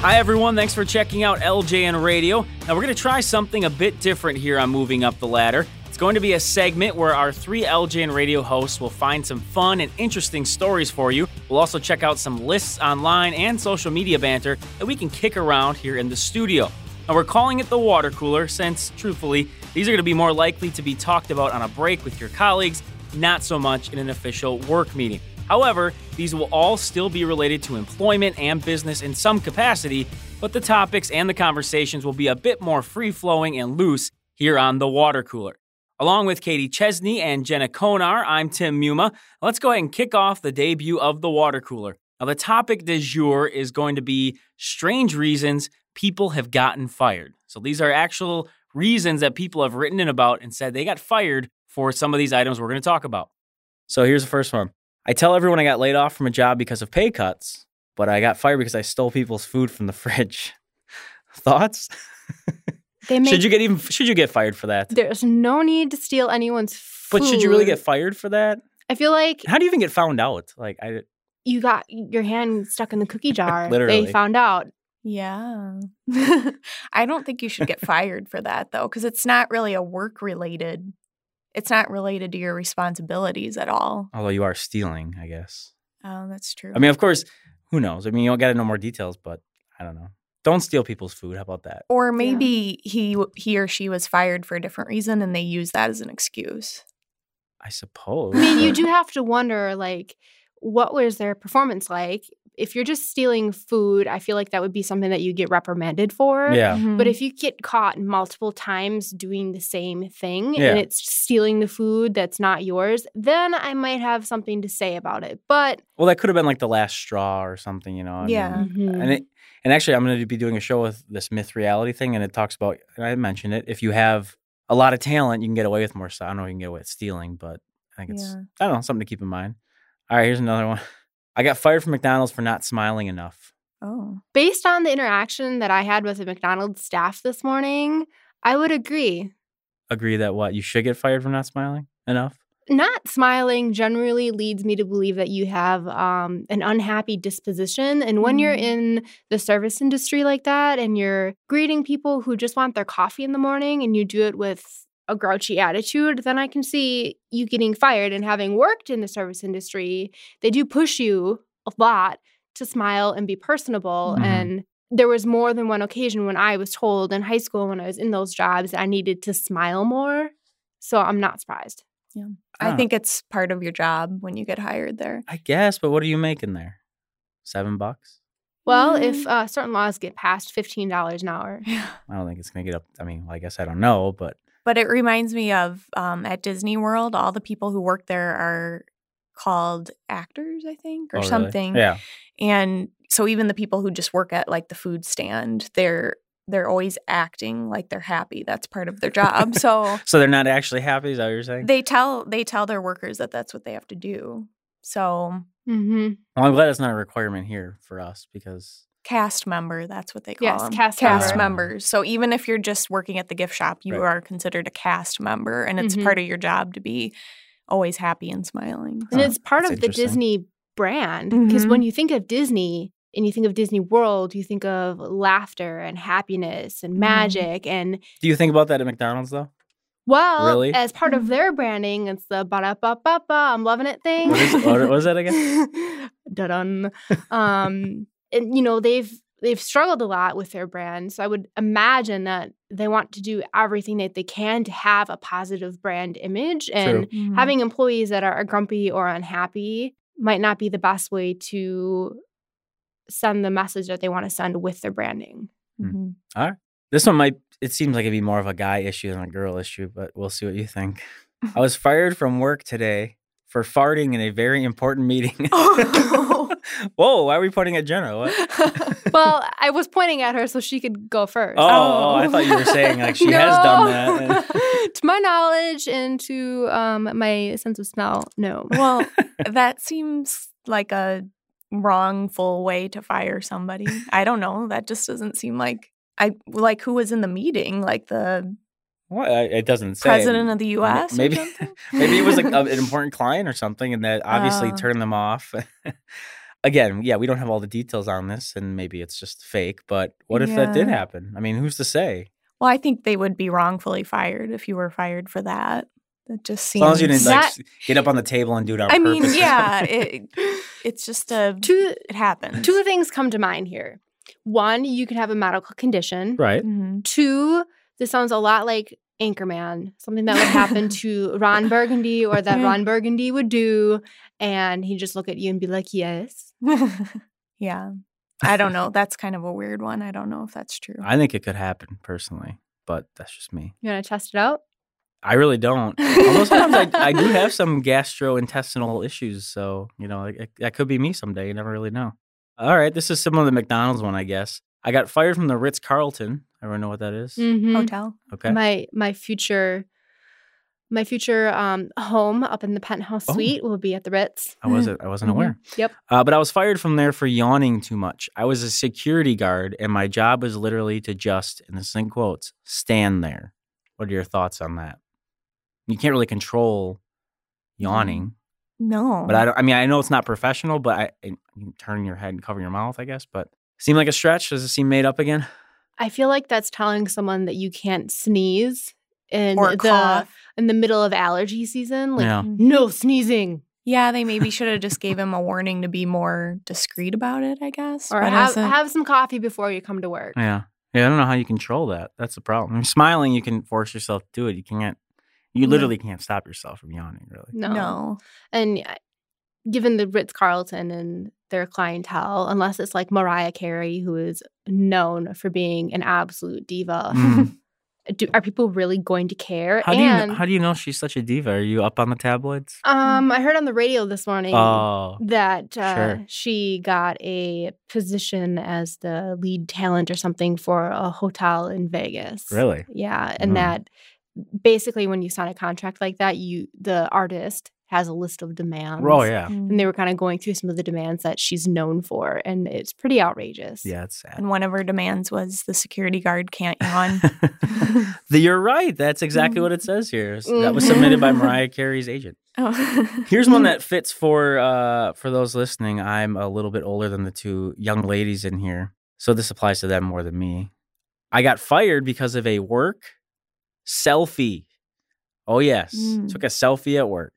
Hi, everyone. Thanks for checking out LJN Radio. Now, we're going to try something a bit different here on Moving Up the Ladder. It's going to be a segment where our three LJN Radio hosts will find some fun and interesting stories for you. We'll also check out some lists online and social media banter that we can kick around here in the studio. Now, we're calling it the water cooler since, truthfully, these are going to be more likely to be talked about on a break with your colleagues, not so much in an official work meeting. However, these will all still be related to employment and business in some capacity, but the topics and the conversations will be a bit more free flowing and loose here on the water cooler. Along with Katie Chesney and Jenna Konar, I'm Tim Muma. Let's go ahead and kick off the debut of the water cooler. Now, the topic du jour is going to be strange reasons people have gotten fired. So, these are actual reasons that people have written in about and said they got fired for some of these items we're going to talk about. So, here's the first one I tell everyone I got laid off from a job because of pay cuts, but I got fired because I stole people's food from the fridge. Thoughts? They make, should you get even should you get fired for that? There's no need to steal anyone's food. But should you really get fired for that? I feel like How do you even get found out? Like I you got your hand stuck in the cookie jar. Literally. They found out. Yeah. I don't think you should get fired for that though cuz it's not really a work related it's not related to your responsibilities at all. although you are stealing, I guess. Oh, that's true. I mean, of course, who knows? I mean, you don't got to know more details, but I don't know. Don't steal people's food. How about that? or maybe he he or she was fired for a different reason and they use that as an excuse. I suppose. I mean, you do have to wonder, like, what was their performance like? If you're just stealing food, I feel like that would be something that you get reprimanded for. Yeah. But if you get caught multiple times doing the same thing Yeah. and it's stealing the food that's not yours, then I might have something to say about it. But Well, that could have been like the last straw or something, you know. I mean, Yeah. Mhm. and it and actually i'm going to be doing a show with this myth reality thing and it talks about and i mentioned it if you have a lot of talent you can get away with more stuff i don't know if you can get away with stealing but i think it's Yeah. i don't know something to keep in mind all right here's another one i got fired from mcdonald's for not smiling enough Oh. based on the interaction that I had with the McDonald's staff this morning, I would agree. agree that what you should get fired for not smiling enough Not smiling generally leads me to believe that you have um, an unhappy disposition. And when you're Mm. in the service industry like that and you're greeting people who just want their coffee in the morning and you do it with a grouchy attitude, then I can see you getting fired. And having worked in the service industry, they do push you a lot to smile and be personable. Mhm. And there was more than one occasion when I was told in high school when I was in those jobs I needed to smile more. So I'm not surprised. Yeah. I Ah. think it's part of your job when you get hired there. i guess but what are you making there seven bucks Well, Mm. if uh, certain laws get passed, fifteen dollars an hour. i don't think it's going to get up i mean well, i guess i don't know but But it reminds me of um, at Disney World, all the people who work there are called actors, I think, or Oh, really? something. yeah And so even the people who just work at like the food stand, they're they're always acting like they're happy. That's part of their job. so so they're not actually happy is that what you're saying they tell they tell their workers that that's what they have to do. So Mm-hmm. well, i'm glad that's not a requirement here for us because cast member, that's what they call Yes, them. cast member. members. So even if you're just working at the gift shop, you Right. are considered a cast member, and it's Mhm. part of your job to be always happy and smiling. And it's part that's of the. Disney brand because Mhm. when you think of Disney and you think of Disney World, you think of laughter and happiness and Mhm. magic. And do you think about that at mcdonald's though well, Really? as part of their branding, it's the ba da ba ba ba. I'm loving it thing. What is it- what was that again? da dun. Um, and you know they've they've struggled a lot with their brand, so I would imagine that they want to do everything that they can to have a positive brand image. And Mhm. having employees that are grumpy or unhappy might not be the best way to send the message that they want to send with their branding. Mhm. This one might, it seems like it'd be more of a guy issue than a girl issue, but we'll see what you think. I was fired from work today for farting in a very important meeting. Oh. Whoa, why are we pointing at Jenna? What? well, I was pointing at her so she could go first. Oh, oh, I thought you were saying like she has done that. to my knowledge and to um, my sense of smell, no. well, that seems like a wrongful way to fire somebody. I don't know. That just doesn't seem like I like who was in the meeting, like the What? It doesn't say. president of the M- U.S. or Maybe, something? maybe it was like a- an important client or something, and that obviously Oh. turned them off. Again, yeah, we don't have all the details on this, and maybe it's just fake. But what if that did happen? I mean, who's to say? Well, I think they would be wrongfully fired if you were fired for that. That just As seems. long as you didn't That- s- get up on the table and do it on I mean, yeah, it, it's just a. Two It happens. two things come to mind here. One, you could have a medical condition. right. Mhm. Two, this sounds a lot like Anchorman, something that would happen to Ron Burgundy or that Ron Burgundy would do. And he'd just look at you and be like, yes. yeah. I don't know. That's kind of a weird one. I don't know if that's true. I think it could happen personally, but that's just me. You want to test it out? I really don't. Although sometimes I, I do have some gastrointestinal issues, so you know it, that could be me someday. You never really know. All right, this is similar to the McDonald's one, I guess. I got fired from the Ritz Carlton. Everyone know what that is? Mhm. Hotel. Okay. My my future my future um home up in the penthouse Oh. suite will be at the Ritz. I wasn't. I wasn't Mhm. aware. Yep. Uh, but I was fired from there for yawning too much. I was a security guard, and my job was literally to just, and this is in quotes, stand there. What are your thoughts on that? You can't really control yawning, No. but I don't. I mean, I know it's not professional, but I, I you turn your head and cover your mouth, I guess. But seem like a stretch. Does it seem made up again? I feel like that's telling someone that you can't sneeze in or the cough. in the middle of allergy season. Like Yeah. no sneezing. Yeah, they maybe should have just gave him a warning to be more discreet about it, I guess. Or have as have some coffee before you come to work. Yeah. Yeah. I don't know how you control that. That's the problem. I mean, smiling, you can force yourself to do it. You can't. You literally can't stop yourself from yawning. Really. No. no. And uh, given the Ritz Carlton and their clientele, unless it's like Mariah Carey, who is known for being an absolute diva, Mm. do, are people really going to care? How do you know, how do you know she's such a diva? Are you up on the tabloids? um, I heard on the radio this morning Oh, that uh, sure. she got a position as the lead talent or something for a hotel in Vegas. really? Yeah, and Mm. that basically when you sign a contract like that, you the artist has a list of demands. Oh yeah, And they were kind of going through some of the demands that she's known for, and it's pretty outrageous. yeah. It's sad. And one of her demands was the security guard can't yawn. The- You're right. That's exactly what it says here. That was submitted by Mariah Carey's agent. oh. Here's one that fits for uh, for those listening. I'm a little bit older than the two young ladies in here, so this applies to them more than me. I got fired because of a work selfie. Oh yes, Mm. took a selfie at work,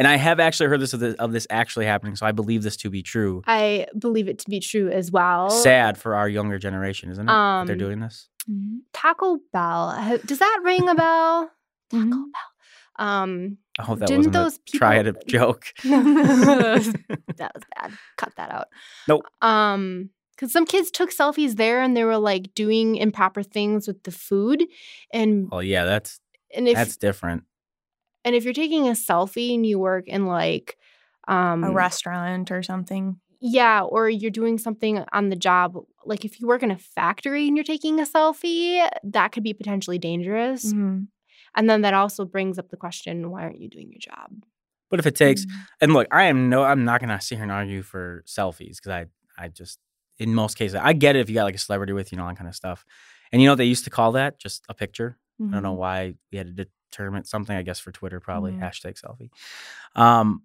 and I have actually heard this of, this of this actually happening. So I believe this to be true. I believe it to be true as well. Sad for our younger generation, isn't it? that they're Um, doing this. Taco Bell. Does that ring a bell? Taco Mhm. Bell. Um, I hope that didn't wasn't those a people- try at a joke. that was bad. Cut that out. Nope. Um, because some kids took selfies there and they were like doing improper things with the food, and Oh yeah, that's and if that's different. And if you're taking a selfie and you work in like um a restaurant or something. yeah, or you're doing something on the job, like if you work in a factory and you're taking a selfie, that could be potentially dangerous. Mhm. And then that also brings up the question, why aren't you doing your job? But if it takes, Mm. and look, I am no, I'm not gonna sit here and argue for selfies because I, I just, in most cases, I get it if you got like a celebrity with you and all that kind of stuff. And you know what they used to call that? Just a picture. I don't know Mhm. why we had to determine something. I guess for Twitter, probably Mhm. hashtag selfie. Um,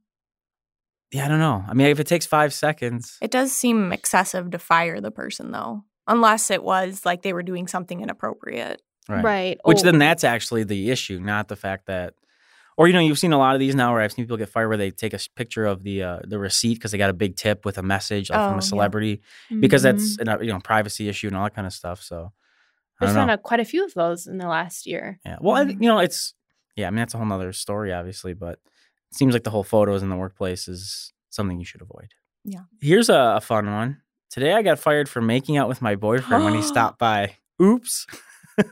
yeah, I don't know. I mean, if it takes five seconds, It does seem excessive to fire the person though, unless it was like they were doing something inappropriate. right? Right. Which Oh, then that's actually the issue, not the fact that, or you know, you've seen a lot of these now where I've seen people get fired where they take a picture of the uh, the receipt because they got a big tip with a message like Oh, from a celebrity because that's mhm. an, uh, you know privacy issue and all that kind of stuff. So I There's don't been a, quite a few of those in the last year. yeah. Well, I, Mhm. you know, it's yeah. I mean, that's a whole nother story, obviously, but it seems like the whole photos in the workplace is something you should avoid. Yeah. Here's a, a fun one. Today I got fired for making out with my boyfriend when he stopped by. Oops.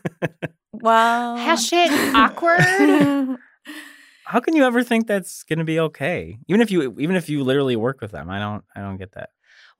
Well, Hashtag awkward. How can you ever think that's going to be okay? Even if you even if you literally work with them, I don't I don't get that.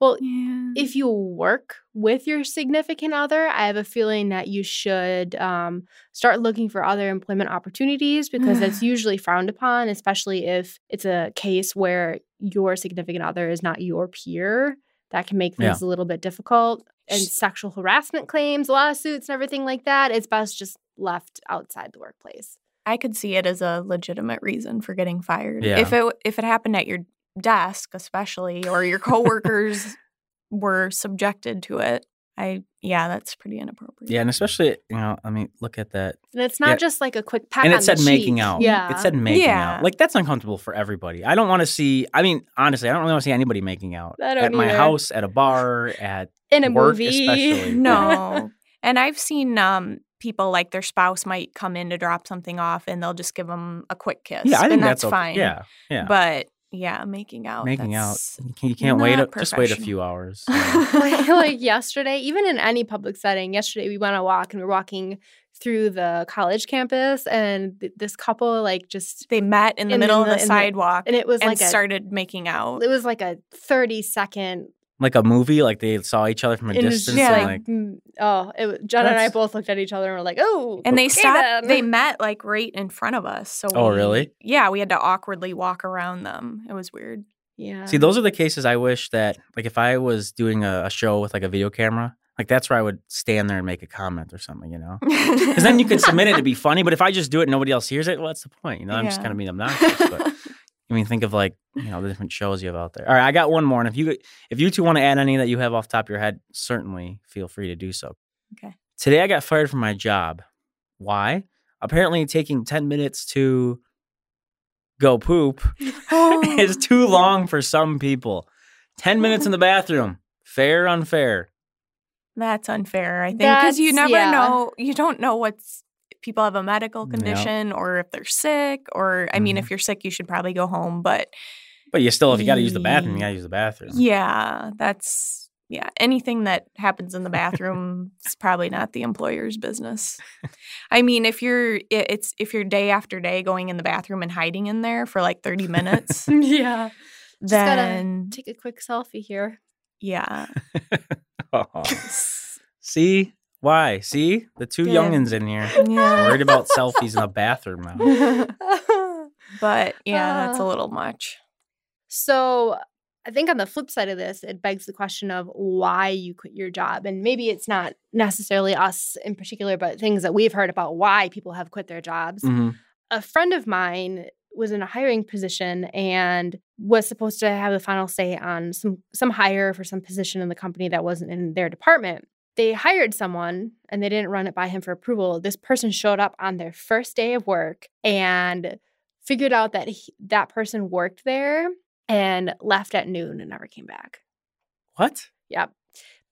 Well, yeah. if you work with your significant other, I have a feeling that you should um, start looking for other employment opportunities because that's usually frowned upon, especially if it's a case where your significant other is not your peer. That can make things a little bit difficult. And Sh- sexual harassment claims, lawsuits, and everything like that, it's best just left outside the workplace. I could see it as a legitimate reason for getting fired. Yeah. If it if it happened at your desk, especially, or your coworkers were subjected to it. I yeah, that's pretty inappropriate. Yeah, and especially you know, I mean, look at that. And it's not Yeah. just like a quick pat and on it said the making cheek. out. Yeah. It said making Yeah. out. Like that's uncomfortable for everybody. I don't want to see. I mean, honestly, I don't really want to see anybody making out I don't at my house, at a bar, at in a work movie. especially. No. and I've seen um people like their spouse might come in to drop something off and they'll just give them a quick kiss. yeah. I think and that's, that's, okay. fine. Yeah, yeah. But yeah, making out. making out. that's- You can't, you can't wait. A, just wait a few hours. like, like yesterday, even in any public setting, yesterday we went on a walk and we are walking through the college campus, and th- this couple like just They met in the In middle the- of the in the- sidewalk and it was and like a started making out. it was like a thirty second. Like a movie, like they saw each other from a and it was distance. just and like, like, mm, oh, it John and I both looked at each other and were like, oh, And they okay stopped. then. They met like right in front of us. So Oh, we- really? Yeah, we had to awkwardly walk around them. It was weird. yeah. see, those are the cases I wish that, like, if I was doing a, a show with like a video camera, like that's where I would stand there and make a comment or something, you know. Because then you could submit it to be funny. But if I just do it and nobody else hears it, well, what's the point? You know, I'm just kind of being obnoxious. But I mean, think of like you know the different shows you have out there. All right, I got one more, and if you if you two want to add any that you have off the top of your head, certainly feel free to do so. Okay. Today I got fired from my job. Why? Apparently, taking ten minutes to go poop is too long for some people. Ten minutes in the bathroom, fair, unfair. That's unfair, I think, because you never yeah. know. You don't know what's people have a medical Yeah. condition or if they're sick. Or I mean, Mhm. if you're sick, you should probably go home. But But you still, if you got to use the bathroom, you got to use the bathroom. yeah, that's yeah. Anything that happens in the bathroom is probably not the employer's business. I mean, if you're it's if you're day after day going in the bathroom and hiding in there for like thirty minutes, yeah. Just gotta then Take a quick selfie here. yeah. See why? See the two Yeah. youngins in here Yeah. worried about selfies in the bathroom now. But yeah, that's a Uh. little much. So I think on the flip side of this, it begs the question of why you quit your job. And maybe it's not necessarily us in particular, but things that we've heard about why people have quit their jobs. Mhm. A friend of mine was in a hiring position and was supposed to have the final say on some some hire for some position in the company that wasn't in their department. They hired someone and they didn't run it by him for approval. This person showed up on their first day of work and figured out that he, that person worked there and left at noon and never came back. What? Yep.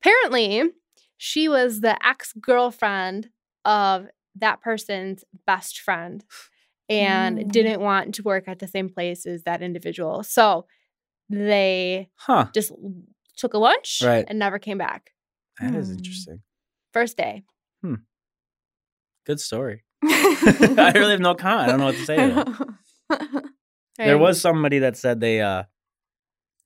Apparently, she was the ex girlfriend of that person's best friend and Mm. didn't want to work at the same place as that individual. So they Huh? just took a lunch Right. and never came back. That is Hmm. interesting. First day. Hmm. Good story. I really have no comment. I don't know what to say. To. There was somebody that said they, uh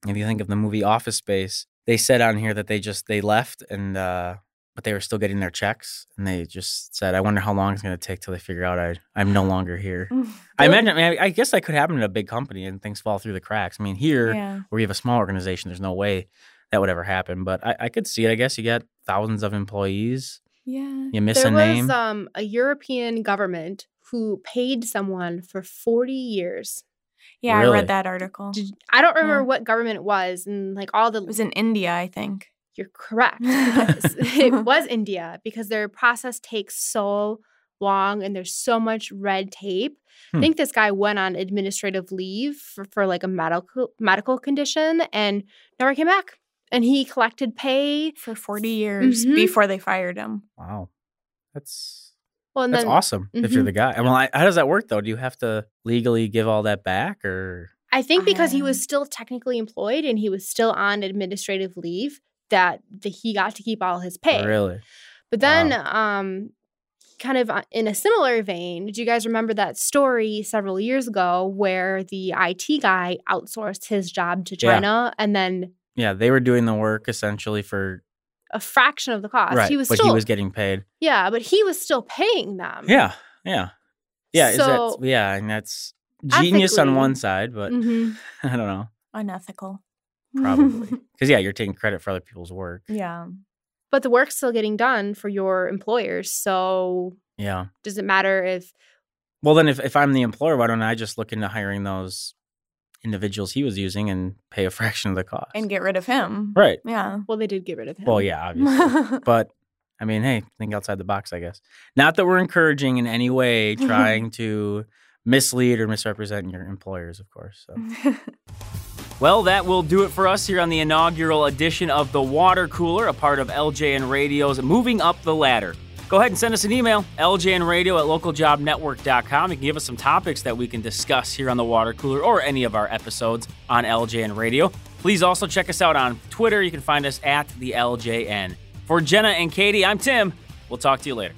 if you think of the movie Office Space, they said on here that they just they left and uh but they were still getting their checks and they just said, I wonder how long it's gonna take till they figure out I I'm no longer here. I imagine I, mean, I guess that could happen in a big company and things fall through the cracks. I mean, here yeah. where you have a small organization, there's no way that would ever happen. But I, I could see it. I guess you got thousands of employees. Yeah. You miss there a name. was um, a European government who paid someone for 40 years. Yeah, I read that article. Did- I don't remember Yeah. what government it was, and like all the It was in India, I think. You're correct. it was India because their process takes so long and there's so much red tape. Hmm. I think this guy went on administrative leave for, for like a medical medical condition and never came back. And he collected pay. For 40 years Mhm. before they fired him. wow, that's Well, and that's then awesome. If you're Mhm. the guy, And well, I, how does that work though? Do you have to legally give all that back, or I think because he Um, was still technically employed and he was still on administrative leave, that the, he got to keep all his pay. really? But then, um, kind of uh, in a similar vein, do you guys remember that story several years ago where the IT guy outsourced his job to Yeah. China and then Yeah, they were doing the work essentially for a fraction of the cost? right, He was but still, he was getting paid. yeah, but he was still paying them. Yeah, yeah, yeah. is that yeah? And that's genius on one side, but Mhm. I don't know. Unethical. Probably because yeah, you're taking credit for other people's work. yeah. But the work's still getting done for your employers. So Yeah. does it matter if Well, then if, if I'm the employer, why don't I just look into hiring those individuals he was using and pay a fraction of the cost. and get rid of him. right. Yeah. Well, they did get rid of him. Well, yeah, obviously. but I mean, hey, think outside the box, I guess. Not that we're encouraging in any way trying to mislead or misrepresent your employers, of course. So. Well, that will do it for us here on the inaugural edition of The Water Cooler, a part of LJN Radio's Moving Up the Ladder. Go ahead and send us an email, ljnradio at localjobnetwork.com. You can give us some topics that we can discuss here on The Water Cooler or any of our episodes on LJN Radio. Please also check us out on Twitter. You can find us at the LJN. For Jenna and Katie, I'm Tim. We'll talk to you later.